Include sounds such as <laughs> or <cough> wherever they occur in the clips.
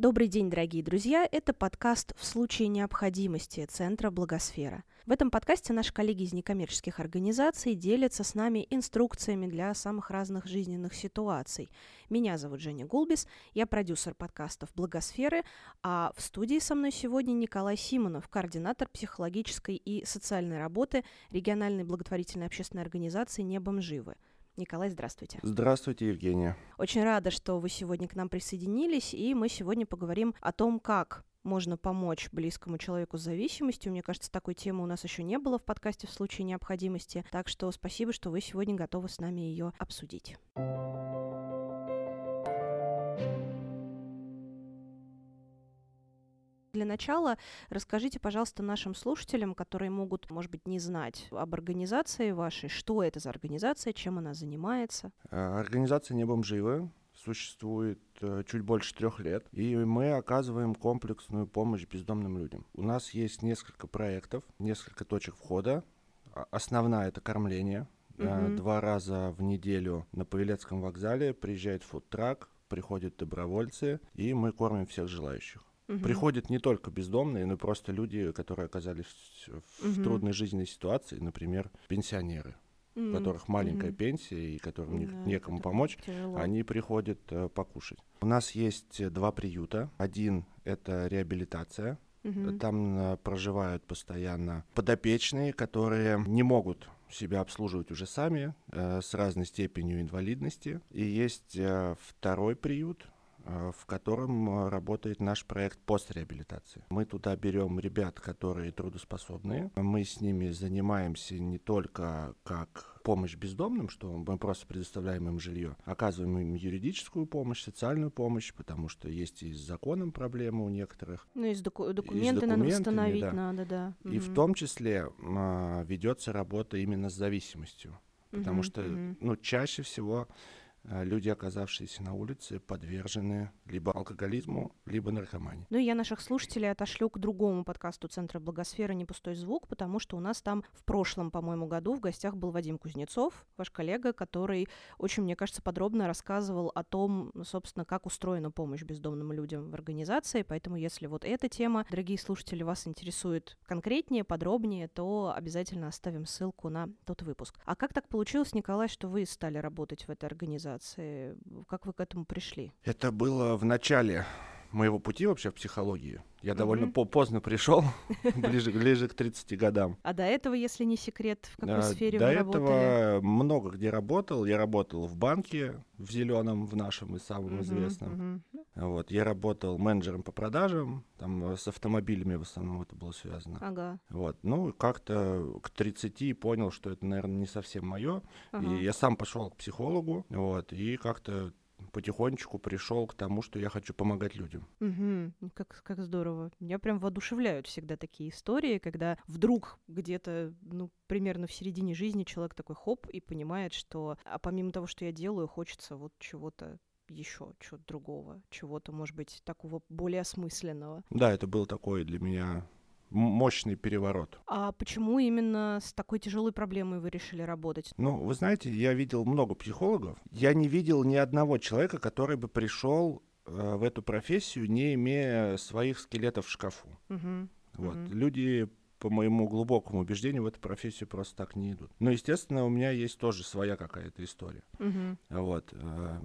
Добрый день, дорогие друзья! Это подкаст «В случае необходимости» Центра Благосфера. В этом подкасте наши коллеги из некоммерческих организаций делятся с нами инструкциями для самых разных жизненных ситуаций. Меня зовут Женя Гулбис, я продюсер подкастов «Благосферы», а в студии со мной сегодня Николай Симонов, координатор психологической и социальной работы региональной благотворительной общественной организации «Небом живы». Николай, здравствуйте. Здравствуйте, Евгения. Очень рада, что вы сегодня к нам присоединились, и мы сегодня поговорим о том, как можно помочь близкому человеку с зависимостью. Мне кажется, такой темы у нас еще не было в подкасте в случае необходимости. Так что спасибо, что вы сегодня готовы с нами ее обсудить. Для начала расскажите, пожалуйста, нашим слушателям, которые могут, может быть, не знать об организации вашей, что это за организация, чем она занимается. Э, организация «Небом живы» существует э, чуть больше трех лет, и мы оказываем комплексную помощь бездомным людям. У нас есть несколько проектов, несколько точек входа. Основная это кормление. Угу. Два раза в неделю на Павелецком вокзале приезжает фудтрак, приходят добровольцы, и мы кормим всех желающих. Угу. Приходят не только бездомные, но и просто люди, которые оказались в, в трудной жизненной ситуации, например, пенсионеры, у которых маленькая mm пенсия и которым не, некому помочь, тяжело. они приходят э, покушать. У нас есть э, два приюта. Один это реабилитация. Угу. Там э, проживают постоянно подопечные, которые не могут себя обслуживать уже сами э, с разной степенью инвалидности. И есть э, второй приют, в котором э, работает наш проект постреабилитации. Мы туда берем ребят, которые трудоспособные. Мы с ними занимаемся не только как помощь бездомным, что мы просто предоставляем им жилье, оказываем им юридическую помощь, социальную помощь, потому что есть и с законом проблемы у некоторых. Ну и с доку- документы надо восстановить да. надо, да. И угу. в том числе а, ведется работа именно с зависимостью, потому угу, что угу. ну чаще всего Э, люди, оказавшиеся на улице, подвержены либо алкоголизму, либо наркомании. Ну и я наших слушателей отошлю к другому подкасту Центра Благосферы «Не пустой звук», потому что у нас там в прошлом, по-моему, году в гостях был Вадим Кузнецов, ваш коллега, который очень, мне кажется, подробно рассказывал о том, собственно, как устроена помощь бездомным людям в организации, поэтому если вот эта тема, дорогие слушатели, вас интересует конкретнее, подробнее, то обязательно оставим ссылку на тот выпуск. А как так получилось, Николай, что вы стали работать в этой организации? Организации. Как вы к этому пришли? Это было в начале моего пути вообще в психологии. Я mm-hmm. довольно по поздно пришел, <laughs> ближе, ближе к 30 годам. А до этого, если не секрет, в какой а, сфере до вы работали? До этого много где работал. Я работал в банке, в зеленом, в нашем и самом mm-hmm, известном. Mm-hmm. Вот. Я работал менеджером по продажам, там с автомобилями в основном это было связано. Ага. Вот. Ну, как-то к 30 понял, что это, наверное, не совсем мое. Ага. И я сам пошел к психологу, вот, и как-то потихонечку пришел к тому, что я хочу помогать людям. Угу. Как, как здорово. Меня прям воодушевляют всегда такие истории, когда вдруг где-то, ну, примерно в середине жизни человек такой хоп и понимает, что, а помимо того, что я делаю, хочется вот чего-то еще чего-то другого, чего-то, может быть, такого более осмысленного. Да, это был такой для меня мощный переворот. А почему именно с такой тяжелой проблемой вы решили работать? Ну, вы знаете, я видел много психологов. Я не видел ни одного человека, который бы пришел э, в эту профессию, не имея своих скелетов в шкафу. Угу. Вот. Угу. Люди по моему глубокому убеждению, в эту профессию просто так не идут. Но, естественно, у меня есть тоже своя какая-то история. Угу. Вот. Э,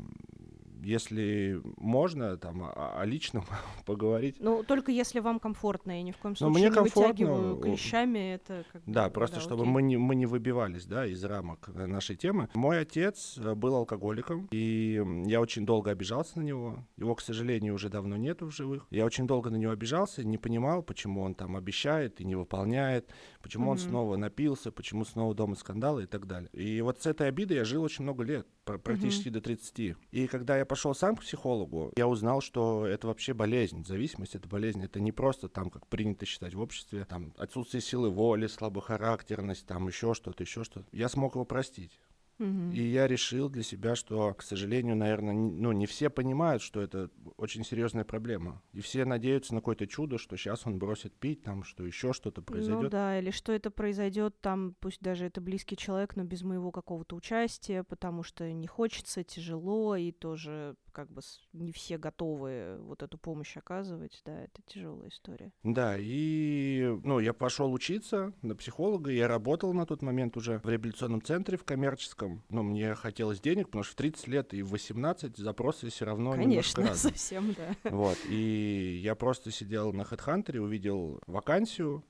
если можно, там, о, о личном <laughs> поговорить. Ну, только если вам комфортно, я ни в коем случае мне не комфортно, вытягиваю клещами, это как Да, бы, просто да, чтобы окей. мы не, мы не выбивались, да, из рамок нашей темы. Мой отец э, был алкоголиком, и я очень долго обижался на него. Его, к сожалению, уже давно нету в живых. Я очень долго на него обижался, не понимал, почему он там обещает и не выполняет, почему mm-hmm. он снова напился, почему снова дома скандалы и так далее. И вот с этой обидой я жил очень много лет, практически mm-hmm. до 30. И когда я пошел сам к психологу, я узнал, что это вообще болезнь. Зависимость — это болезнь. Это не просто там, как принято считать в обществе, там отсутствие силы воли, слабохарактерность, там еще что-то, еще что-то. Я смог его простить. И я решил для себя, что, к сожалению, наверное, ну, не все понимают, что это очень серьезная проблема. И все надеются на какое-то чудо, что сейчас он бросит пить, там, что еще что-то произойдет. Ну да, или что это произойдет там, пусть даже это близкий человек, но без моего какого-то участия, потому что не хочется, тяжело, и тоже как бы не все готовы вот эту помощь оказывать, да, это тяжелая история. Да, и, ну, я пошел учиться на психолога, я работал на тот момент уже в реабилитационном центре в коммерческом, но мне хотелось денег, потому что в 30 лет и в 18 запросы все равно Конечно, немножко <laughs> разные. совсем, да. Вот, и я просто сидел на HeadHunter, увидел вакансию,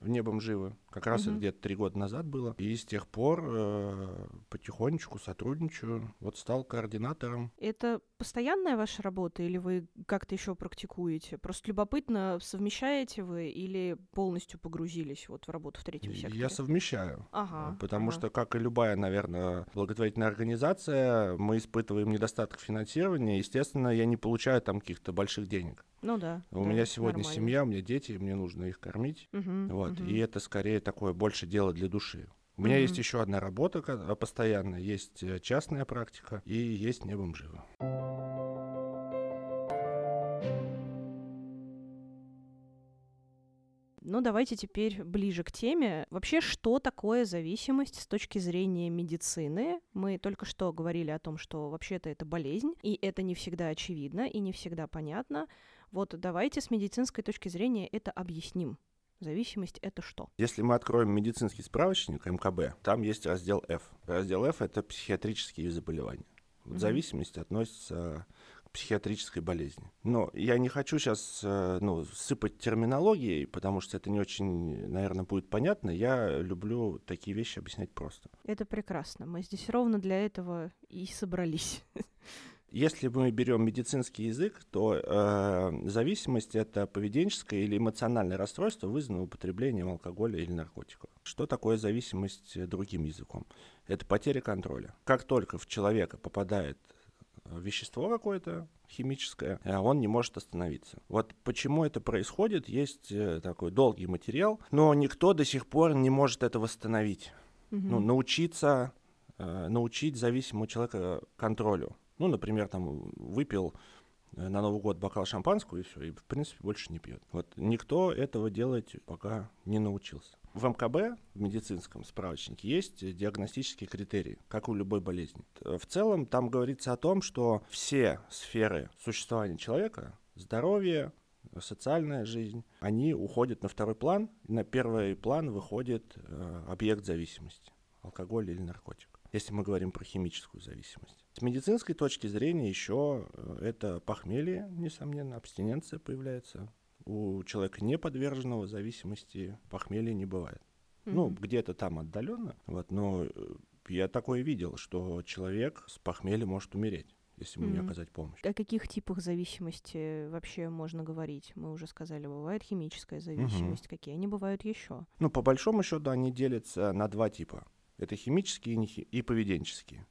небом живы. Как раз это где-то три года назад было. И с тех пор э, потихонечку сотрудничаю. Вот стал координатором. Это постоянная ваша работа или вы как-то еще практикуете? Просто любопытно, совмещаете вы или полностью погрузились вот в работу в третьем секторе? Я совмещаю. Ага. Потому ага. что, как и любая, наверное, благотворительная организация, мы испытываем недостаток финансирования. Естественно, я не получаю там каких-то больших денег. Ну да. У да, меня сегодня нормально. семья, у меня дети, мне нужно их кормить. Мгм, Вот. мгм. И это скорее такое больше дело для души. У меня Мгм. есть еще одна работа а, постоянно, есть э, частная практика и есть небом живо. Ну, давайте теперь ближе к теме. Вообще, что такое зависимость с точки зрения медицины? Мы только что говорили о том, что вообще-то это болезнь, и это не всегда очевидно и не всегда понятно. Вот давайте с медицинской точки зрения это объясним. Зависимость — это что? Если мы откроем медицинский справочник МКБ, там есть раздел F. Раздел F — это психиатрические заболевания. Вот Мгм. Зависимость относится к психиатрической болезни. Но я не хочу сейчас ну, сыпать терминологией, потому что это не очень, наверное, будет понятно. Я люблю такие вещи объяснять просто. Это прекрасно. Мы здесь ровно для этого и собрались. <laughs> Если мы берем медицинский язык, то э, зависимость это поведенческое или эмоциональное расстройство, вызванное употреблением алкоголя или наркотиков. Что такое зависимость другим языком? Это потеря контроля. Как только в человека попадает вещество какое-то химическое, э, он не может остановиться. Вот почему это происходит, есть э, такой долгий материал, но никто до сих пор не может это восстановить. Ну, Мгм. научиться, э, научить зависимого человека контролю. Ну, например, там выпил э, на Новый год бокал шампанского и все, и в принципе больше не пьет. Вот никто этого делать пока не научился. В МКБ, в медицинском справочнике, есть диагностические критерии, как у любой болезни. В целом там говорится о том, что все сферы существования человека, здоровье, социальная жизнь, они уходят на второй план, и на первый план выходит э, объект зависимости, алкоголь или наркотик если мы говорим про химическую зависимость. С медицинской точки зрения еще э, это похмелье, несомненно, абстиненция появляется. У человека не подверженного зависимости похмелья не бывает. Ну, Мгм. где-то там отдаленно, вот, но э, я такое видел, что человек с похмелья может умереть, если ему не Мгм. оказать помощь. О каких типах зависимости вообще можно говорить? Мы уже сказали, бывает химическая зависимость. Какие они бывают еще? Ну, по большому счету, они делятся на два типа. Это химические и нехи- и поведенческие.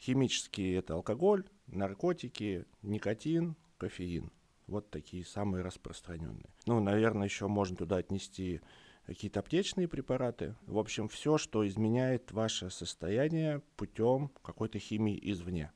Химические это алкоголь, наркотики, никотин, кофеин. Вот такие самые распространенные. Ну, наверное, еще можно туда отнести какие-то аптечные препараты. В общем, все, что изменяет ваше состояние путем какой-то химии извне.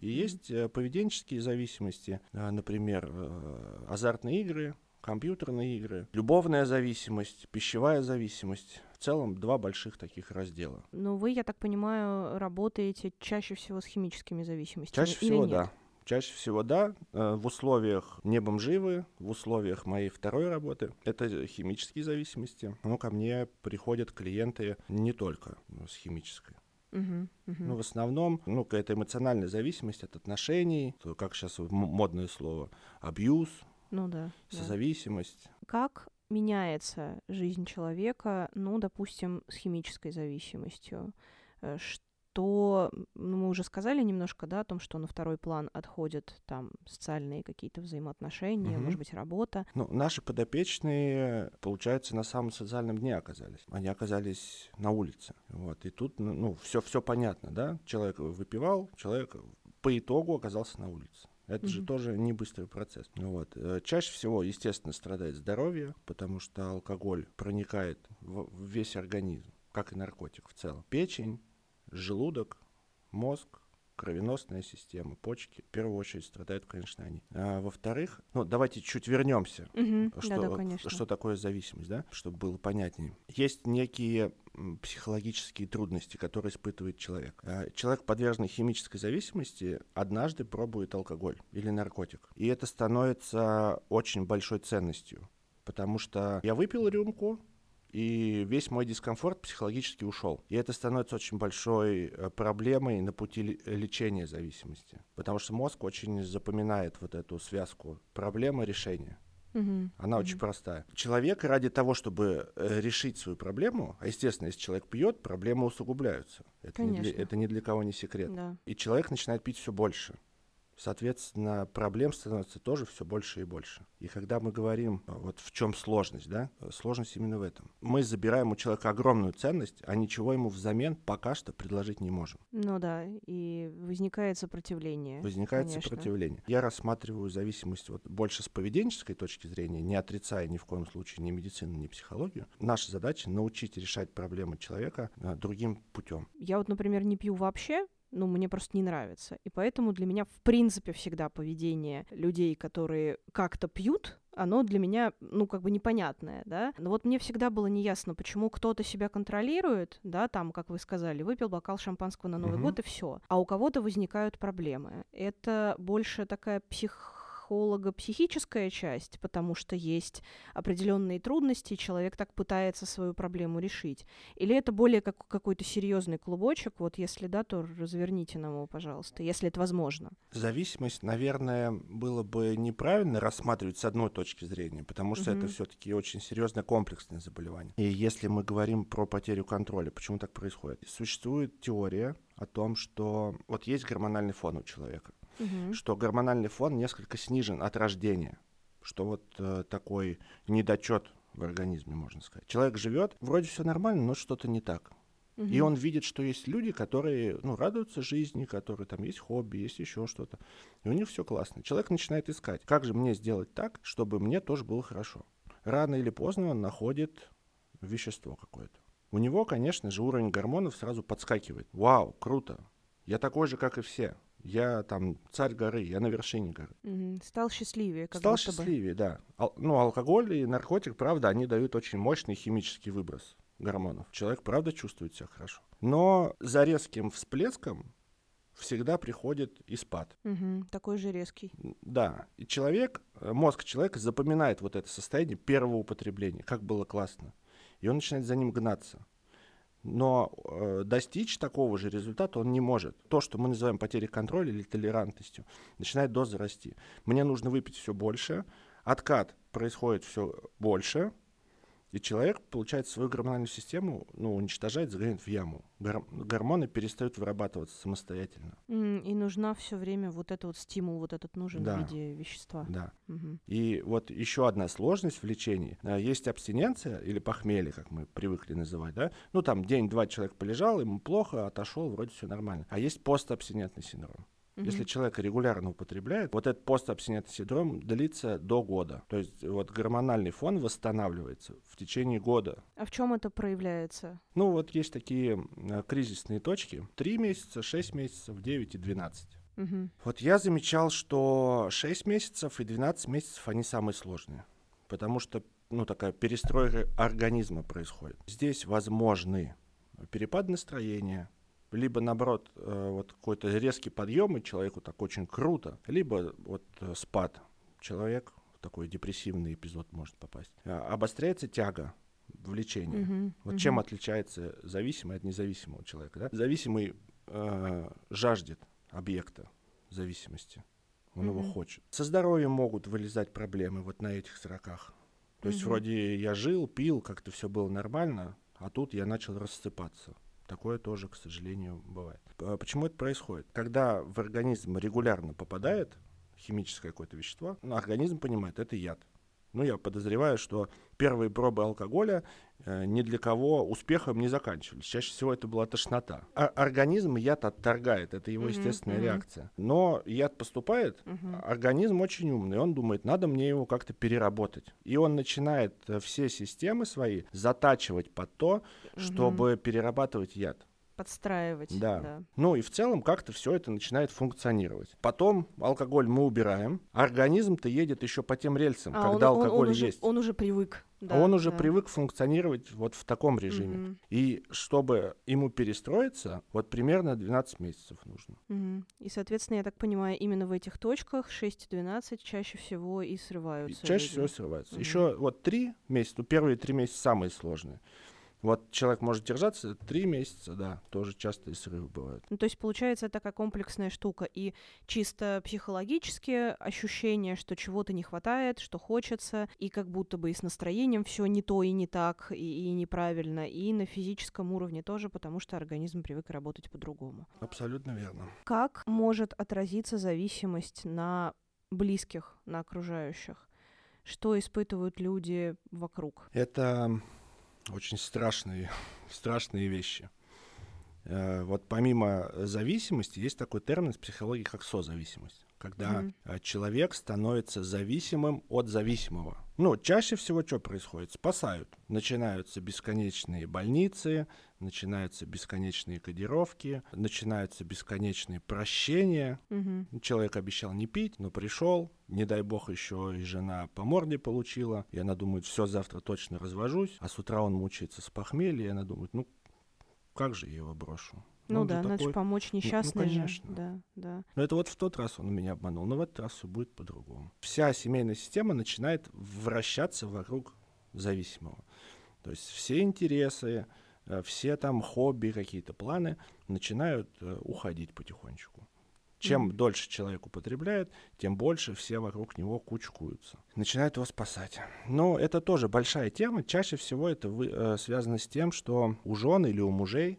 И есть э, поведенческие зависимости, а, например, э, азартные игры, компьютерные игры, любовная зависимость, пищевая зависимость. В целом два больших таких раздела. Ну, вы, я так понимаю, работаете чаще всего с химическими зависимостями. Чаще всего да. Чаще всего да. Э, В условиях небом живы, в условиях моей второй работы, это химические зависимости. Но ко мне приходят клиенты не только ну, с химической. Ну, в основном, ну, какая-то эмоциональная зависимость от отношений, то, как сейчас модное слово, абьюз, Ну да. да. созависимость. Как меняется жизнь человека, ну, допустим, с химической зависимостью? Э, Что, ну, мы уже сказали немножко, да, о том, что на второй план отходят там социальные какие-то взаимоотношения, Мгм. может быть, работа. Ну, наши подопечные, получается, на самом социальном дне оказались. Они оказались на улице. Вот. И тут, ну, ну все, все понятно, да? Человек выпивал, человек по итогу оказался на улице. Это же Мгм. тоже не быстрый процесс. Ну Вот. Э, Чаще всего, естественно, страдает здоровье, потому что алкоголь проникает в весь организм, как и наркотик в целом. Печень, желудок, мозг, кровеносная система, почки. В первую очередь страдают, конечно, они. А, во-вторых, ну, давайте чуть вернемся, Мгм. что, конечно. что такое зависимость, да, чтобы было понятнее. Есть некие психологические трудности, которые испытывает человек. А, Человек, подверженный химической зависимости, однажды пробует алкоголь или наркотик. И это становится очень большой ценностью. Потому что я выпил рюмку, и весь мой дискомфорт психологически ушел. И это становится очень большой э, проблемой на пути ле- лечения зависимости. Потому что мозг очень запоминает вот эту связку проблема-решение. Мгм. Она очень простая. Человек ради того, чтобы э, решить свою проблему, а естественно, если человек пьет, проблемы усугубляются. Это, не для, это ни для кого не секрет. Да. И человек начинает пить все больше. Соответственно, проблем становится тоже все больше и больше. И когда мы говорим, а, вот в чем сложность, да, э, сложность именно в этом. Мы забираем у человека огромную ценность, а ничего ему взамен пока что предложить не можем. Ну да, и возникает сопротивление. Возникает конечно. сопротивление. Я рассматриваю зависимость вот больше с поведенческой точки зрения, не отрицая ни в коем случае ни медицину, ни психологию. Наша задача научить решать проблемы человека а, другим путем. Я вот, например, не пью вообще, ну, мне просто не нравится. И поэтому для меня, в принципе, всегда поведение людей, которые как-то пьют, оно для меня, ну, как бы непонятное, да. Но вот мне всегда было неясно, почему кто-то себя контролирует, да, там, как вы сказали, выпил бокал шампанского на Новый Мгм. год и все, а у кого-то возникают проблемы. Это больше такая психолого-психическая часть, потому что есть определенные трудности, и человек так пытается свою проблему решить. Или это более как какой-то серьезный клубочек? Вот если да, то разверните нам его, пожалуйста, если это возможно. Зависимость, наверное, было бы неправильно рассматривать с одной точки зрения, потому что это Мгм. все-таки очень серьезное комплексное заболевание. И если мы говорим про потерю контроля, почему так происходит? Существует теория о том, что вот есть гормональный фон у человека, Мгм. что гормональный фон несколько снижен от рождения, что вот э, такой недочет в организме, можно сказать. Человек живет, вроде все нормально, но что-то не так. И Мгм. он видит, что есть люди, которые ну, радуются жизни, которые там есть хобби, есть еще что-то. И у них все классно. Человек начинает искать, как же мне сделать так, чтобы мне тоже было хорошо. Рано или поздно он находит вещество какое-то. У него, конечно же, уровень гормонов сразу подскакивает. Вау, круто. Я такой же, как и все. Я там царь горы, я на вершине горы. Стал счастливее, как Стал будто бы. счастливее, да. Ал- ну, алкоголь и наркотик, правда, они дают очень мощный химический выброс гормонов. Человек, правда, чувствует себя хорошо. Но за резким всплеском всегда приходит и спад. Мгм. Такой же резкий. Да, и человек, э, мозг человека запоминает вот это состояние первого употребления, как было классно. И он начинает за ним гнаться. Но э, достичь такого же результата он не может. То, что мы называем потерей контроля или толерантностью, начинает доза расти. Мне нужно выпить все больше, откат происходит все больше, и человек, получается, свою гормональную систему ну, уничтожает, загоняет в яму. Гор- гормоны перестают вырабатываться самостоятельно. М, И нужна все время вот этот вот стимул, вот этот нужен Да. в виде вещества. Да. Мгм. И вот еще одна сложность в лечении. А, Есть абстиненция или похмелье, как мы привыкли называть, да? Ну, там день-два человек полежал, ему плохо, отошел, вроде все нормально. А есть постабстинентный синдром. Если Мгм. человек регулярно употребляет, вот этот постабстинентный синдром длится до года. То есть вот гормональный фон восстанавливается в течение года. А в чем это проявляется? Ну, вот есть такие э, кризисные точки. 3 месяца, 6 месяцев, 9 и 12. Мгм. Вот я замечал, что 6 месяцев и 12 месяцев, они самые сложные. Потому что, ну, такая перестройка организма происходит. Здесь возможны перепад настроения, либо, наоборот, э, вот какой-то резкий подъем, и человеку так очень круто, либо вот э, спад. Человек в такой депрессивный эпизод может попасть. А, Обостряется тяга в лечении. Мгм. Вот Мгм. чем отличается зависимый от независимого человека? Да? Зависимый э, жаждет объекта зависимости. Он его Мгм. хочет. Со здоровьем могут вылезать проблемы вот на этих сроках. То есть Мгм. вроде я жил, пил, как-то все было нормально, а тут я начал рассыпаться. Такое тоже, к сожалению, бывает. П- Почему это происходит? Когда в организм регулярно попадает химическое какое-то вещество, организм понимает, это яд. Ну, я подозреваю, что первые пробы алкоголя э, ни для кого успехом не заканчивались. Чаще всего это была тошнота. А организм яд отторгает, это его естественная мгм. реакция. Но яд поступает, Мгм. организм очень умный, он думает, надо мне его как-то переработать. И он начинает э, все системы свои затачивать под то, Мгм. чтобы перерабатывать яд. Подстраивать. Да. да. Ну и в целом как-то все это начинает функционировать. Потом алкоголь мы убираем, организм-то едет еще по тем рельсам, А, когда он, он- алкоголь он уже, есть. Он уже привык. Да, он уже да. привык функционировать вот в таком режиме. Мгм, И чтобы ему перестроиться, вот примерно 12 месяцев нужно. мгм. И, соответственно, я так понимаю, именно в этих точках 6-12 чаще всего и И срываются. чаще люди. всего срывается. Мгм. Еще вот три месяца, ну, первые три месяца самые сложные. Вот человек может держаться три месяца, да, тоже частые срывы бывают. Ну, то есть, получается, это такая комплексная штука. И чисто психологические ощущения, что чего-то не хватает, что хочется, и как будто бы и с настроением все не то и не так, и, и неправильно, и на физическом уровне тоже, потому что организм привык работать по-другому. Абсолютно верно. Как может отразиться зависимость на близких, на окружающих? Что испытывают люди вокруг? Это очень страшные, <laughs> страшные вещи. Э, Вот помимо зависимости есть такой термин в психологии, как созависимость. Когда э, человек становится зависимым от зависимого. Ну, чаще всего что происходит? Спасают. Начинаются бесконечные больницы, начинаются бесконечные кодировки, начинаются бесконечные прощения. Мгм. Человек обещал не пить, но пришел. Не дай бог еще и жена по морде получила. И она думает, все, завтра точно развожусь. А с утра он мучается с похмелья. И она думает, ну, как же я его брошу? Ну же да, надо же такой- помочь несчастной же. конечно. Да, да. Но это вот в тот раз он меня обманул, но в этот раз все будет по-другому. Вся семейная система начинает вращаться вокруг зависимого. То есть все интересы, все там хобби, какие-то планы начинают э, уходить потихонечку. Чем Мгм. дольше человек употребляет, тем больше все вокруг него кучкуются. Начинают его спасать. Но это тоже большая тема. Чаще всего это вы- э, связано с тем, что у жен или у мужей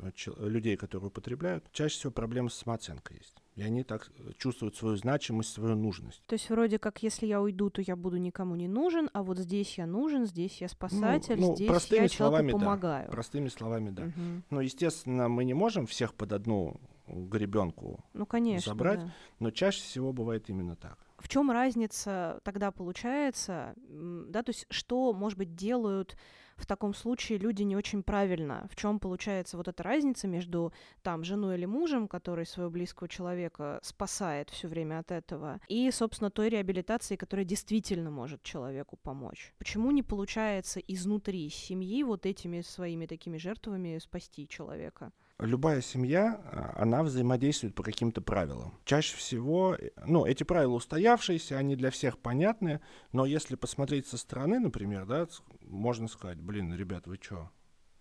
э, людей, которые употребляют, чаще всего проблемы с самооценкой есть. И они так э, чувствуют свою значимость, свою нужность. То есть вроде как, если я уйду, то я буду никому не нужен, а вот здесь я нужен, здесь я спасатель, ну, здесь простыми я человеку словами, да. помогаю. Простыми словами, да. Мгм. Ну, естественно, мы не можем всех под одну гребенку, Ну, конечно. забрать. да. но чаще всего бывает именно так. В чем разница тогда получается, да, то есть что, может быть, делают в таком случае люди не очень правильно? В чем получается вот эта разница между там женой или мужем, который своего близкого человека спасает все время от этого, и, собственно, той реабилитацией, которая действительно может человеку помочь? Почему не получается изнутри семьи вот этими своими такими жертвами спасти человека? Любая семья, а, она взаимодействует по каким-то правилам. Чаще всего, ну, эти правила устоявшиеся, они для всех понятны, но если посмотреть со стороны, например, да, можно сказать, блин, ребят, вы что?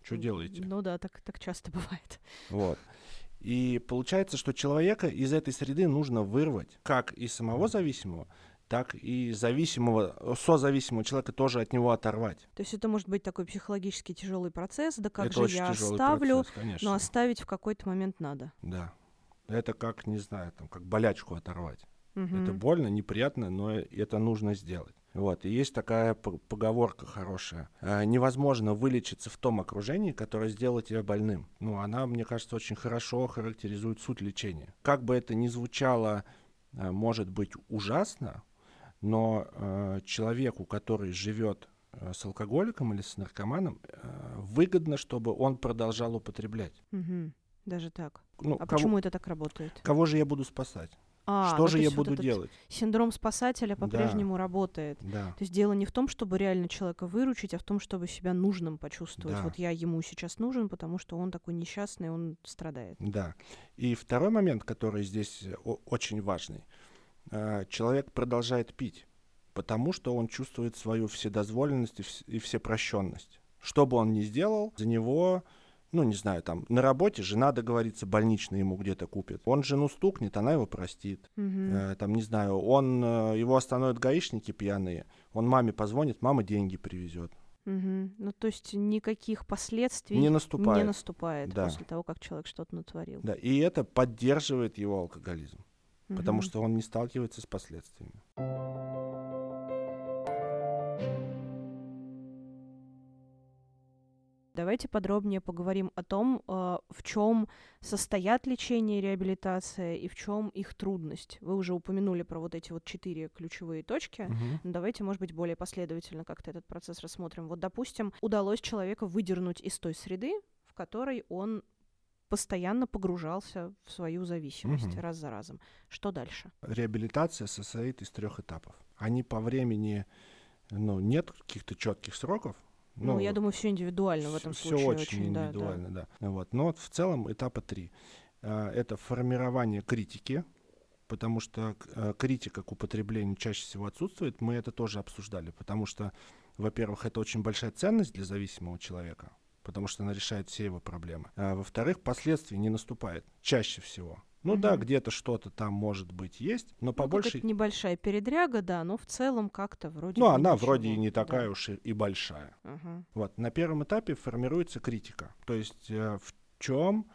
Что делаете? Ну да, так, так часто <laughs> бывает. Вот. И получается, что человека из этой среды нужно вырвать, как и самого зависимого, так и зависимого, э, созависимого человека тоже от него оторвать. То есть это может быть такой психологически тяжелый процесс, да как Это же я оставлю, процесс, конечно. но оставить в какой-то момент надо. Да. Это как, не знаю, там, как болячку оторвать. Мгм. Это больно, неприятно, но это нужно сделать. Вот. И есть такая поговорка хорошая. А, Невозможно вылечиться в том окружении, которое сделало тебя больным. Ну, она, мне кажется, очень хорошо характеризует суть лечения. Как бы это ни звучало, а, может быть, ужасно, но э, человеку, который живет э, с алкоголиком или с наркоманом, э, выгодно, чтобы он продолжал употреблять. Мгм. Даже так. Ну, А кого, почему это так работает? кого же я буду спасать? А, Что ну, же я вот буду этот делать? Синдром спасателя Да. по-прежнему работает. Да. То есть дело не в том, чтобы реально человека выручить, а в том, чтобы себя нужным почувствовать. Да. Вот я ему сейчас нужен, потому что он такой несчастный, он страдает. Да. И второй момент, который здесь э, очень важный. Э, Человек продолжает пить, потому что он чувствует свою вседозволенность и вс- и всепрощенность. Что бы он ни сделал, за него, ну, не знаю, там, на работе жена договорится, больничный ему где-то купит. Он жену стукнет, она его простит. Э, Там, не знаю, он, э, его остановят гаишники пьяные, он маме позвонит, мама деньги привезет. Мгм. Ну, то есть никаких последствий Не наступает. не наступает Да. после того, как человек что-то натворил. Да, и это поддерживает его алкоголизм, потому Мгм. что он не сталкивается с последствиями. Давайте подробнее поговорим о том, э, в чем состоят лечение и реабилитация и в чем их трудность. Вы уже упомянули про вот эти вот четыре ключевые точки. Но давайте, может быть, более последовательно как-то этот процесс рассмотрим. Вот, допустим, удалось человека выдернуть из той среды, в которой он постоянно погружался в свою зависимость Мгм. раз за разом. Что дальше? Реабилитация состоит из трех этапов. Они по времени, ну, нет каких-то четких сроков. Ну, я думаю, все индивидуально в этом все случае. очень да, да. индивидуально, да. Вот. Но вот в целом этапа три. А, Это формирование критики, потому что э, критика к употреблению чаще всего отсутствует. Мы это тоже обсуждали, потому что, во-первых, это очень большая ценность для зависимого человека, потому что она решает все его проблемы. А во-вторых, последствий не наступает чаще всего. Ну да, Мгм. где-то что-то там может быть есть, но Ну, по большей... небольшая передряга, да, но в целом как-то вроде Ну, она ничего, вроде и не да. такая уж и, и большая. Ага. Вот, на первом этапе формируется критика. То есть э, в чем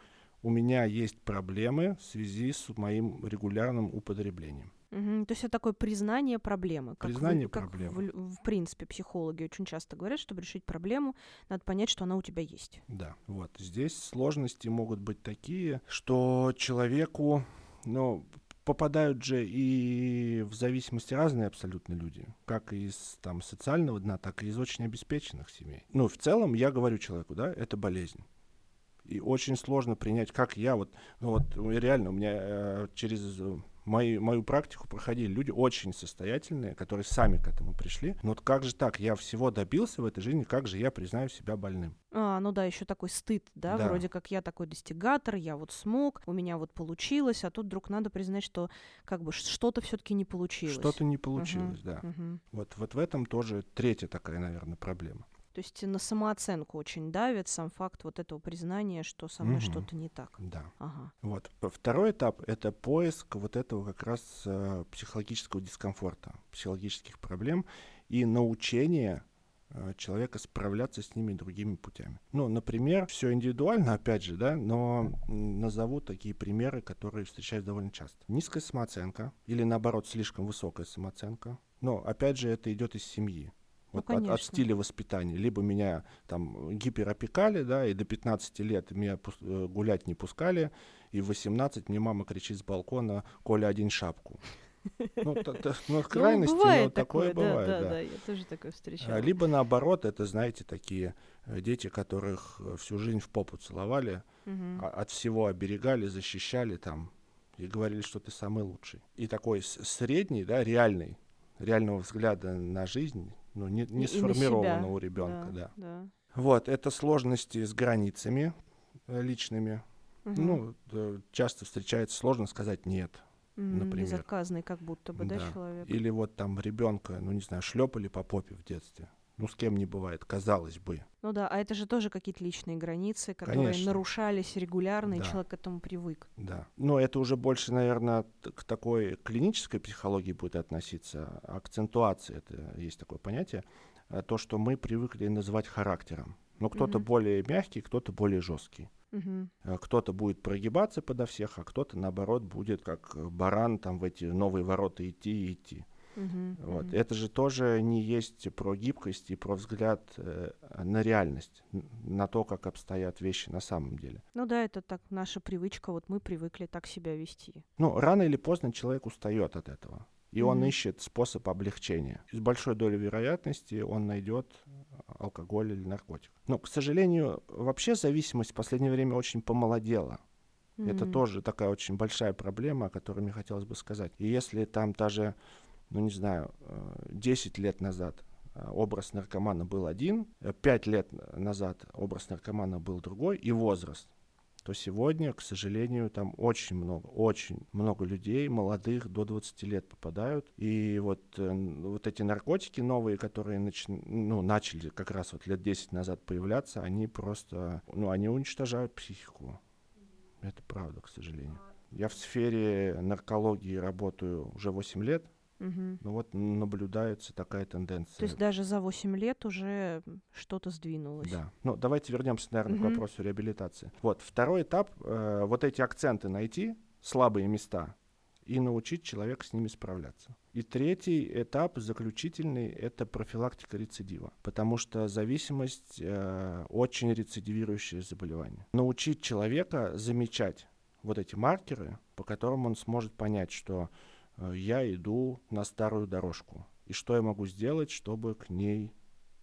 у меня есть проблемы в связи с моим регулярным употреблением. Мгм. То есть это такое признание проблемы. как вы- Признание как проблемы. В, в принципе, психологи очень часто говорят, чтобы решить проблему, надо понять, что она у тебя есть. Да, вот. Здесь сложности могут быть такие, что человеку, ну, попадают же и в зависимости разные абсолютно люди, как из там социального дна, так и из очень обеспеченных семей. Ну, в целом, я говорю человеку, да, это болезнь. И очень сложно принять, как я вот, ну вот э, реально у меня э, через мои, мою практику проходили люди очень состоятельные, которые сами к этому пришли. Но вот как же так? Я всего добился в этой жизни, как же я признаю себя больным? А, ну да, еще такой стыд, да? Да. вроде как я такой достигатор, я вот смог, у меня вот получилось, а тут вдруг надо признать, что как бы что-то все-таки не получилось. Что-то не получилось, да. Мгм. Вот, вот в этом тоже третья такая, наверное, проблема. То есть на самооценку очень давит сам факт вот этого признания, что со мной Мгм. что-то не так. Да. Ага. Вот. Второй этап — это поиск вот этого как раз э, психологического дискомфорта, психологических проблем и научение э, человека справляться с ними другими путями. Ну, например, все индивидуально, опять же, да, но назову такие примеры, которые встречаются довольно часто. Низкая самооценка или, наоборот, слишком высокая самооценка. Но, опять же, это идет из семьи. Ну, Вот от, от конечно. стиля воспитания. Либо меня там гиперопекали, да, и до 15 лет меня э, гулять не пускали, и в 18 мне мама кричит с балкона «Коля, один шапку». Ну, т- т- <laughs> ну, крайности, ну, но такое такое, бывает, да, да, да. я тоже такое А, встречала. Либо наоборот, это, знаете, такие э, дети, которых э, всю жизнь в попу целовали, а- от всего оберегали, защищали там и говорили, что ты самый лучший. И такой средний, да, реальный, реального взгляда на жизнь, ну, не, не сформировано себя. у ребенка, да. да. Вот, это сложности с границами э, личными. Мгм. Ну, э, часто встречается сложно сказать нет. Например. Безотказный как будто бы, да, Да. человек? Или вот там ребенка, ну не знаю, шлепали по попе в детстве. Ну, с кем не бывает, казалось бы. Ну да, а это же тоже какие-то личные границы, которые Конечно. нарушались регулярно, и Да. человек к этому привык. Да. Но это уже больше, наверное, к такой клинической психологии будет относиться. Акцентуация, это есть такое понятие. А То, что мы привыкли называть характером. Но кто-то Мгм. более мягкий, кто-то более жесткий. А Кто-то будет прогибаться подо всех, а кто-то, наоборот, будет как баран там в эти новые ворота идти и идти. Мгм. Вот. Мгм. Это же тоже не есть про гибкость и про взгляд э, на реальность, на то, как обстоят вещи на самом деле. Ну да, это так наша привычка, вот мы привыкли так себя вести. Ну, рано или поздно человек устает от этого. И он Мгм. ищет способ облегчения. С большой долей вероятности он найдет алкоголь или наркотик. Но, к сожалению, вообще зависимость в последнее время очень помолодела. Это Мгм. тоже такая очень большая проблема, о которой мне хотелось бы сказать. И если там даже, ну не знаю, э, 10 лет назад э, образ наркомана был один, 5 лет назад образ наркомана был другой, и возраст, то сегодня, к сожалению, там очень много, очень много людей, молодых, до 20 лет попадают. И вот, э, вот эти наркотики новые, которые нач- ну, начали как раз вот лет 10 назад появляться, они просто, ну, они уничтожают психику. Это правда, к сожалению. Я в сфере наркологии работаю уже 8 лет, Мгм. но вот наблюдается такая тенденция. То есть даже за 8 лет уже что-то сдвинулось. Да. Ну, давайте вернемся, наверное, Мгм. к вопросу реабилитации. Вот, второй этап, э, вот эти акценты найти, слабые места, и научить человека с ними справляться. И третий этап, заключительный, это профилактика рецидива, потому что зависимость э, очень рецидивирующее заболевание. Научить человека замечать вот эти маркеры, по которым он сможет понять, что я иду на старую дорожку, и что я могу сделать, чтобы к ней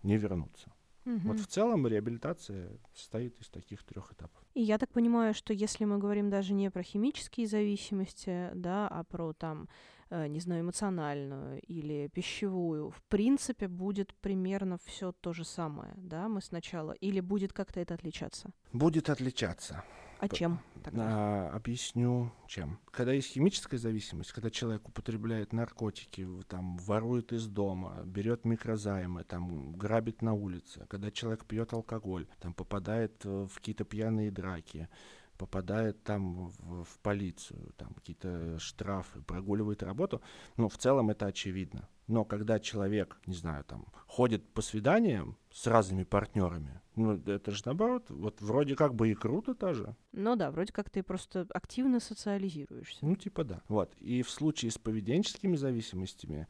не вернуться. Угу. Вот в целом реабилитация состоит из таких трех этапов. И я так понимаю, что если мы говорим даже не про химические зависимости, да, а про там, э, не знаю, эмоциональную или пищевую, в принципе, будет примерно все то же самое, да, мы сначала, или будет как-то это отличаться? Будет отличаться. А чем тогда? А, объясню, чем. Когда есть химическая зависимость, когда человек употребляет наркотики, там, ворует из дома, берет микрозаймы, там, грабит на улице, когда человек пьет алкоголь, там, попадает в какие-то пьяные драки, попадает там в, в полицию, там какие-то штрафы, прогуливает работу, ну, в целом это очевидно. Но когда человек, не знаю, там, ходит по свиданиям с разными партнерами, ну, это же наоборот, вот вроде как бы и круто тоже. Ну да, вроде как ты просто активно социализируешься. Ну, типа да. Вот. И в случае с поведенческими зависимостями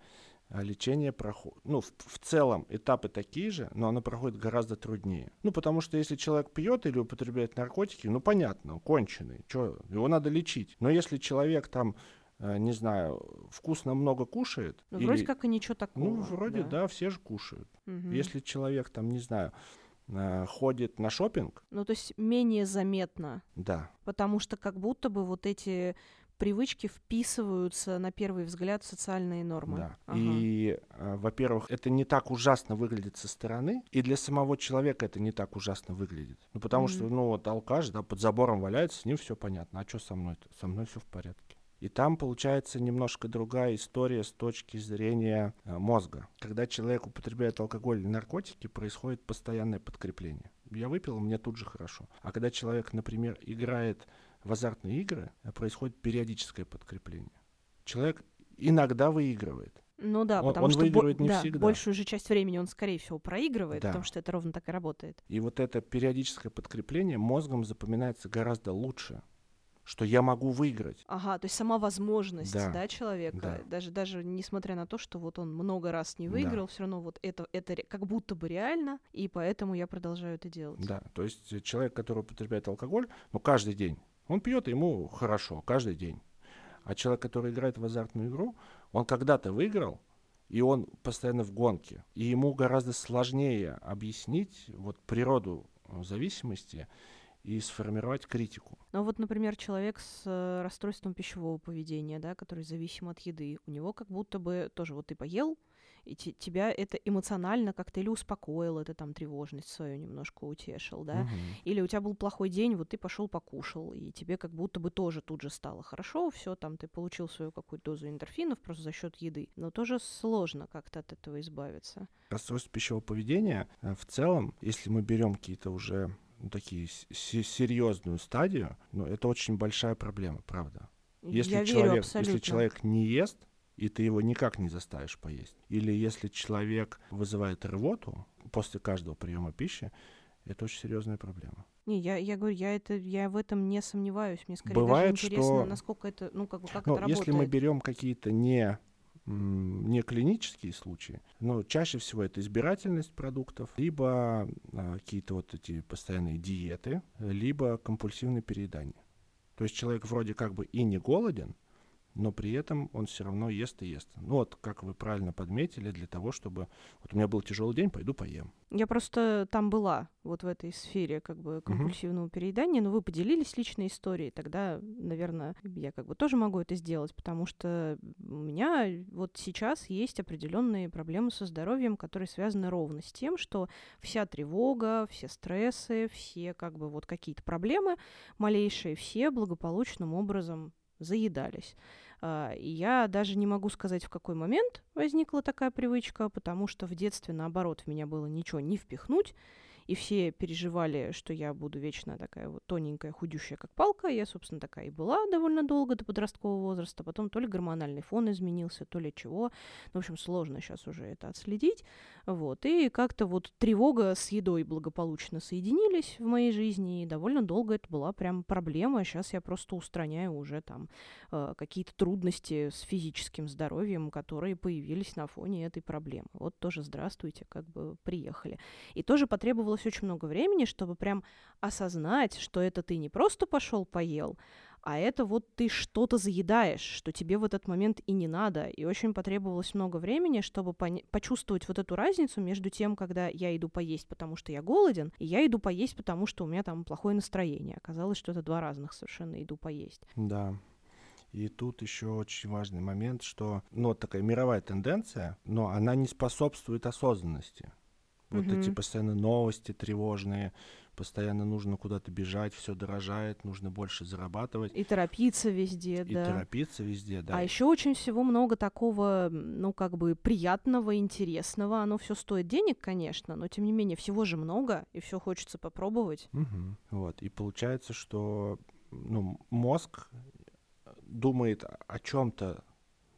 а лечение проходит. Ну, в, в целом этапы такие же, но оно проходит гораздо труднее. Ну, потому что если человек пьет или употребляет наркотики, ну, понятно, конченый, что, его надо лечить. Но если человек там э, не знаю, вкусно много кушает. Ну, или... вроде как и ничего такого. Ну, вроде, да, да все же кушают. Угу. Если человек там, не знаю, ходит на шопинг. Ну, то есть менее заметно. Да. Потому что как будто бы вот эти привычки вписываются на первый взгляд в социальные нормы. Да. Ага. И, э, во-первых, это не так ужасно выглядит со стороны, и для самого человека это не так ужасно выглядит. Ну, потому mm-hmm. что, ну, вот алкаш, да, под забором валяется, с ним все понятно. А что со мной-то? Со мной все в порядке. И там получается немножко другая история с точки зрения э, мозга. Когда человек употребляет алкоголь или наркотики, происходит постоянное подкрепление. Я выпил, мне тут же хорошо. А когда человек, например, играет в азартные игры э, происходит периодическое подкрепление. Человек иногда выигрывает. Ну да, он, потому он что выигрывает не да, всегда. большую же часть времени он, скорее всего, проигрывает, да. потому что это ровно так и работает. И вот это периодическое подкрепление мозгом запоминается гораздо лучше, что я могу выиграть. Ага, то есть сама возможность, да, да человека, да. даже даже несмотря на то, что вот он много раз не выиграл, да. все равно вот это это как будто бы реально, и поэтому я продолжаю это делать. Да, то есть человек, который употребляет алкоголь, ну каждый день он пьет, ему хорошо, каждый день. А человек, который играет в азартную игру, он когда-то выиграл, и он постоянно в гонке. И ему гораздо сложнее объяснить вот природу э, зависимости и сформировать критику. Ну вот, например, человек с э, расстройством пищевого поведения, да, который зависим от еды, у него как будто бы тоже вот ты поел, и тебя это эмоционально как-то или успокоило, это там тревожность свою немножко утешил, да, угу. или у тебя был плохой день, вот ты пошел покушал, и тебе как будто бы тоже тут же стало хорошо, все, там ты получил свою какую-то дозу эндорфинов просто за счет еды, но тоже сложно как-то от этого избавиться. Расстройство пищевого поведения э, в целом, если мы берем какие-то уже такие серьезную стадию, ну, это очень большая проблема, правда. Если Я человек, верю абсолютно. если человек не ест, и ты его никак не заставишь поесть. Или если человек вызывает рвоту после каждого приема пищи, это очень серьезная проблема. Не, я, я говорю, я это, я в этом не сомневаюсь. Мне скорее Бывает, даже интересно, что... насколько это, ну как бы как ну, это работает. Если мы берем какие-то не не клинические случаи, но чаще всего это избирательность продуктов, либо а, какие-то вот эти постоянные диеты, либо компульсивное переедание. То есть человек вроде как бы и не голоден, но при этом он все равно ест и ест. Ну вот, как вы правильно подметили, для того, чтобы... Вот у меня был тяжелый день, пойду поем. Я просто там была, вот в этой сфере как бы компульсивного uh-huh. переедания, но вы поделились личной историей, тогда, наверное, я как бы тоже могу это сделать, потому что у меня вот сейчас есть определенные проблемы со здоровьем, которые связаны ровно с тем, что вся тревога, все стрессы, все как бы вот какие-то проблемы малейшие, все благополучным образом заедались. А, я даже не могу сказать, в какой момент возникла такая привычка, потому что в детстве, наоборот, в меня было ничего не впихнуть, и все переживали, что я буду вечно такая вот тоненькая, худющая, как палка. Я, собственно, такая и была довольно долго до подросткового возраста. Потом то ли гормональный фон изменился, то ли чего. Ну, в общем, сложно сейчас уже это отследить. Вот. И как-то вот тревога с едой благополучно соединились в моей жизни, и довольно долго это была прям проблема. Сейчас я просто устраняю уже там э, какие-то трудности с физическим здоровьем, которые появились на фоне этой проблемы. Вот тоже здравствуйте, как бы приехали. И тоже потребовалось очень много времени, чтобы прям осознать, что это ты не просто пошел поел, а это вот ты что-то заедаешь, что тебе в этот момент и не надо. И очень потребовалось много времени, чтобы поня- почувствовать вот эту разницу между тем, когда я иду поесть, потому что я голоден, и я иду поесть, потому что у меня там плохое настроение. Оказалось, что это два разных совершенно иду поесть. Да. И тут еще очень важный момент, что, ну, такая мировая тенденция, но она не способствует осознанности. Вот Мгм. эти постоянно новости тревожные, постоянно нужно куда-то бежать, все дорожает, нужно больше зарабатывать И торопиться везде, и да. торопиться везде, да. А еще очень всего много такого, ну, как бы приятного, интересного. Оно все стоит денег, конечно, но тем не менее всего же много, и все хочется попробовать. Мгм. Вот. И получается, что ну, мозг думает о чем-то,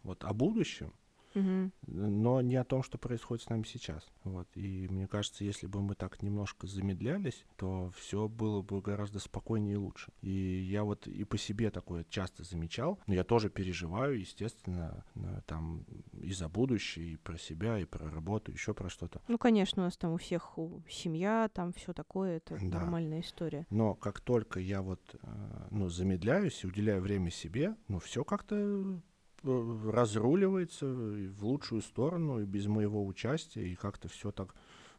вот, о будущем, Но не о том, что происходит с нами сейчас. Вот. И мне кажется, если бы мы так немножко замедлялись, то все было бы гораздо спокойнее и лучше. И я вот и по себе такое часто замечал, но я тоже переживаю, естественно, там и за будущее, и про себя, и про работу, еще про что-то. Ну, конечно, у нас там у всех семья, там все такое, это Да. нормальная история. Но как только я вот, э, ну, замедляюсь и уделяю время себе, ну, все как-то разруливается и в лучшую сторону, и без моего участия, и как-то все так,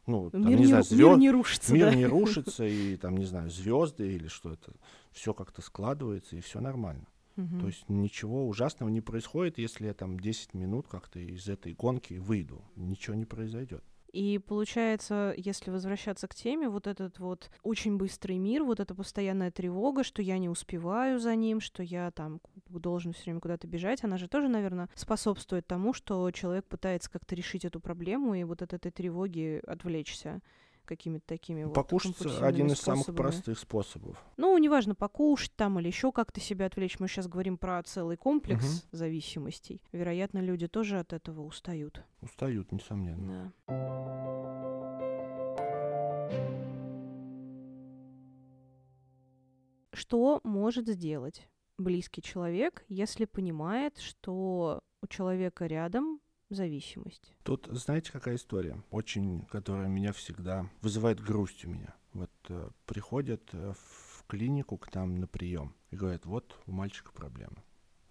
ну, там, мир, не не, знаю, ру- мир не рушится, мир да. не <laughs> рушится, и там, не знаю, звезды или что это, все как-то складывается, и все нормально. Мгм. То есть ничего ужасного не происходит, если я там 10 минут как-то из этой гонки выйду. Ничего не произойдет. И получается, если возвращаться к теме, вот этот вот очень быстрый мир, вот эта постоянная тревога, что я не успеваю за ним, что я там должен все время куда-то бежать, она же тоже, наверное, способствует тому, что человек пытается как-то решить эту проблему и вот от этой тревоги отвлечься какими-то такими вот Покушать компульсивными один из самых способами. простых способов. Ну, неважно, покушать там или еще как-то себя отвлечь. Мы сейчас говорим про целый комплекс зависимостей. Вероятно, люди тоже от этого устают. Устают, несомненно. Да. Что может сделать близкий человек, если понимает, что у человека рядом зависимость? Тут, знаете, какая история? Очень, которая меня всегда вызывает грусть у меня. Вот э, приходят э, в клинику к нам на прием и говорят, вот у мальчика проблемы.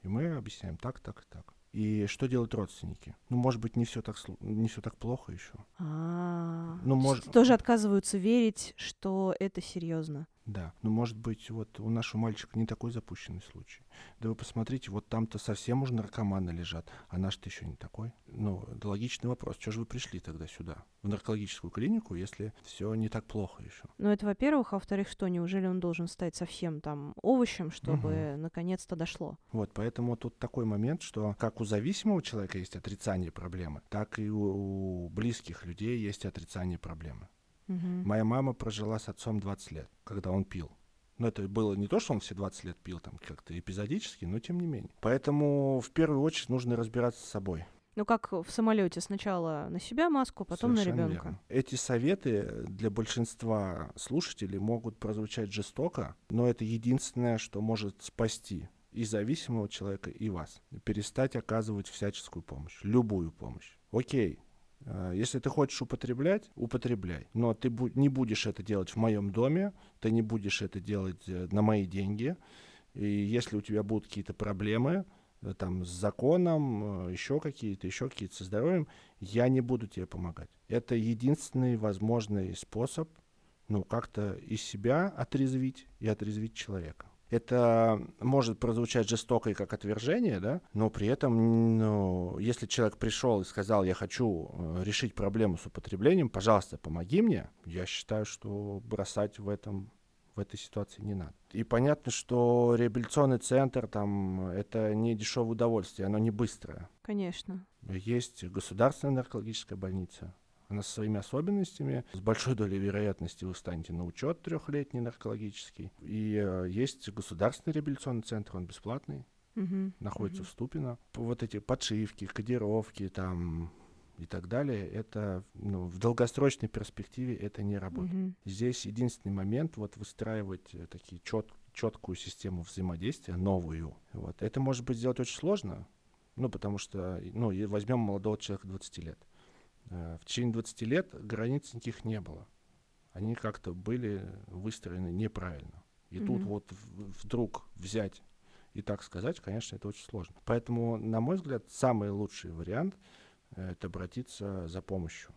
И мы объясняем так, так и так. И что делают родственники? Ну, может быть, не все так, не все так плохо еще. А, Ну, может- тоже отказываются верить, что это серьезно. Да, ну может быть, вот у нашего мальчика не такой запущенный случай. Да вы посмотрите, вот там-то совсем уже наркоманы лежат, а наш-то еще не такой. Ну, это логичный вопрос. Что же вы пришли тогда сюда, в наркологическую клинику, если все не так плохо еще? Ну, это во-первых. А во-вторых, что, неужели он должен стать совсем там овощем, чтобы наконец-то дошло? Вот, поэтому тут такой момент, что как у зависимого человека есть отрицание проблемы, так и у, у близких людей есть отрицание проблемы. Мгм. Моя мама прожила с отцом 20 лет, когда он пил. Но это было не то, что он все 20 лет пил там как-то эпизодически, но тем не менее. Поэтому в первую очередь нужно разбираться с собой. Ну, как в самолете сначала на себя маску, потом на Совершенно ребенка. верно. Эти советы для большинства слушателей могут прозвучать жестоко, но это единственное, что может спасти и зависимого человека, и вас. Перестать оказывать всяческую помощь, любую помощь. Окей, если ты хочешь употреблять, употребляй. Но ты бу- не будешь это делать в моем доме, ты не будешь это делать э, на мои деньги. И если у тебя будут какие-то проблемы, э, там, с законом, еще какие-то, еще какие-то со здоровьем, я не буду тебе помогать. Это единственный возможный способ, ну, как-то из себя отрезвить и отрезвить человека. Это может прозвучать жестоко и как отвержение, да, но при этом, ну, если человек пришел и сказал, я хочу э, решить проблему с употреблением, пожалуйста, помоги мне, я считаю, что бросать в этом в этой ситуации не надо. И понятно, что реабилитационный центр там это не дешевое удовольствие, оно не быстрое. Конечно. Есть государственная наркологическая больница. Она со своими особенностями. С большой долей вероятности вы встанете на учет трехлетний наркологический. И э, есть государственный реабилитационный центр, он бесплатный, Мгм. находится Мгм. в Ступино. Вот эти подшивки, кодировки там и так далее, это ну, в долгосрочной перспективе это не работает. Мгм. Здесь единственный момент вот выстраивать э, такие чет, четкую систему взаимодействия, новую. Вот. Это может быть сделать очень сложно, ну, потому что, ну, возьмем молодого человека 20 лет. Э, В течение 20 лет границ никаких не было. Они как-то были выстроены неправильно. И тут Мгм. вот вдруг взять И так сказать, конечно, это очень сложно. Поэтому, на мой взгляд, самый лучший вариант э, — это обратиться за помощью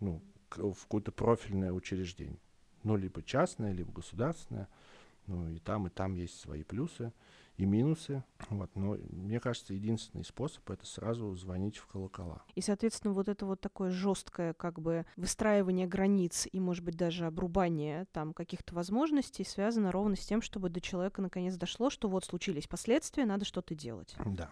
ну, в какое-то профильное учреждение. Ну, либо частное, либо государственное. Ну, и там, и там есть свои плюсы и минусы. Вот. Но мне кажется, единственный способ это сразу звонить в колокола. И, соответственно, вот это вот такое жесткое как бы выстраивание границ и, может быть, даже обрубание там каких-то возможностей связано ровно с тем, чтобы до человека наконец дошло, что вот случились последствия, надо что-то делать. Да.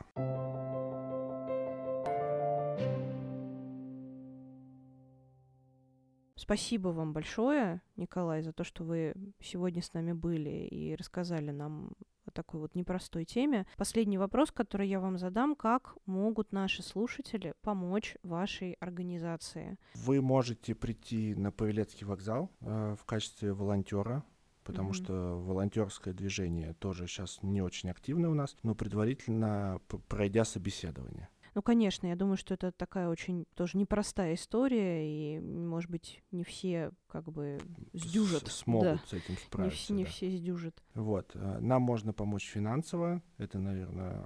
Спасибо вам большое, Николай, за то, что вы сегодня с нами были и рассказали нам такой вот непростой теме. Последний вопрос, который я вам задам. Как могут наши слушатели помочь вашей организации? Вы можете прийти на Павелецкий вокзал э, в качестве волонтера, потому mm-hmm. что волонтерское движение тоже сейчас не очень активно у нас, но предварительно пройдя собеседование. Ну, конечно, я думаю, что это такая очень тоже непростая история, и, может быть, не все как бы сдюжат. С смогут да. с этим справиться. Не, не да. все сдюжат. Вот. Э, нам можно помочь финансово. Это, наверное,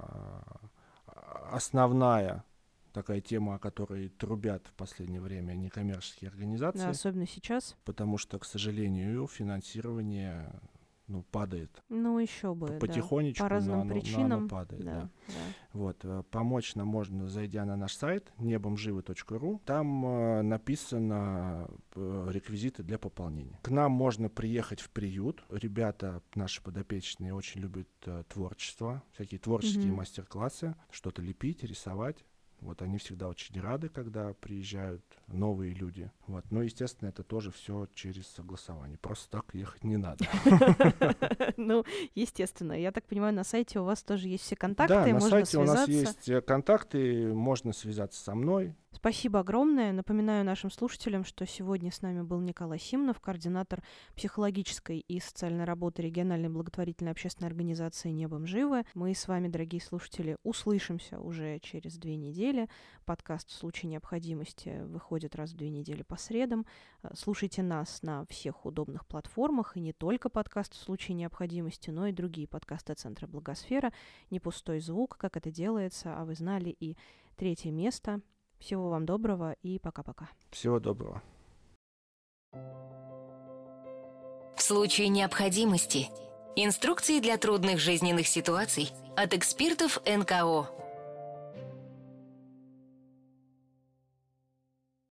а, основная такая тема, о которой трубят в последнее время некоммерческие организации. Да, особенно сейчас. Потому что, к сожалению, финансирование ну, падает. Ну, еще бы, Потихонечку, да. По разным но оно, причинам. Но оно падает, да, да. да. Вот, э, помочь нам можно, зайдя на наш сайт небомживы.ру. Там э, написано э, реквизиты для пополнения. К нам можно приехать в приют. Ребята, наши подопечные, очень любят э, творчество, всякие творческие mm-hmm. мастер-классы, что-то лепить, рисовать. Вот они всегда очень рады, когда приезжают новые люди. Вот. Но, естественно, это тоже все через согласование. Просто так ехать не надо. <laughs> Ну, естественно. Я так понимаю, на сайте у вас тоже есть все контакты, Да, на сайте у нас есть э, контакты, можно связаться со мной. Спасибо огромное. Напоминаю нашим слушателям, что сегодня с нами был Николай Симнов, координатор психологической и социальной работы региональной благотворительной общественной организации «Небом живы». Мы с вами, дорогие слушатели, услышимся уже через две недели. Подкаст в случае необходимости выходит раз в две недели по средам. Э, слушайте нас на всех удобных платформах, и не только подкаст в случае необходимости, но и другие подкасты Центра Благосфера. Не пустой звук, как это делается, а вы знали и третье место – всего вам доброго и пока-пока. Всего доброго. В случае необходимости. Инструкции для трудных жизненных ситуаций от экспертов НКО.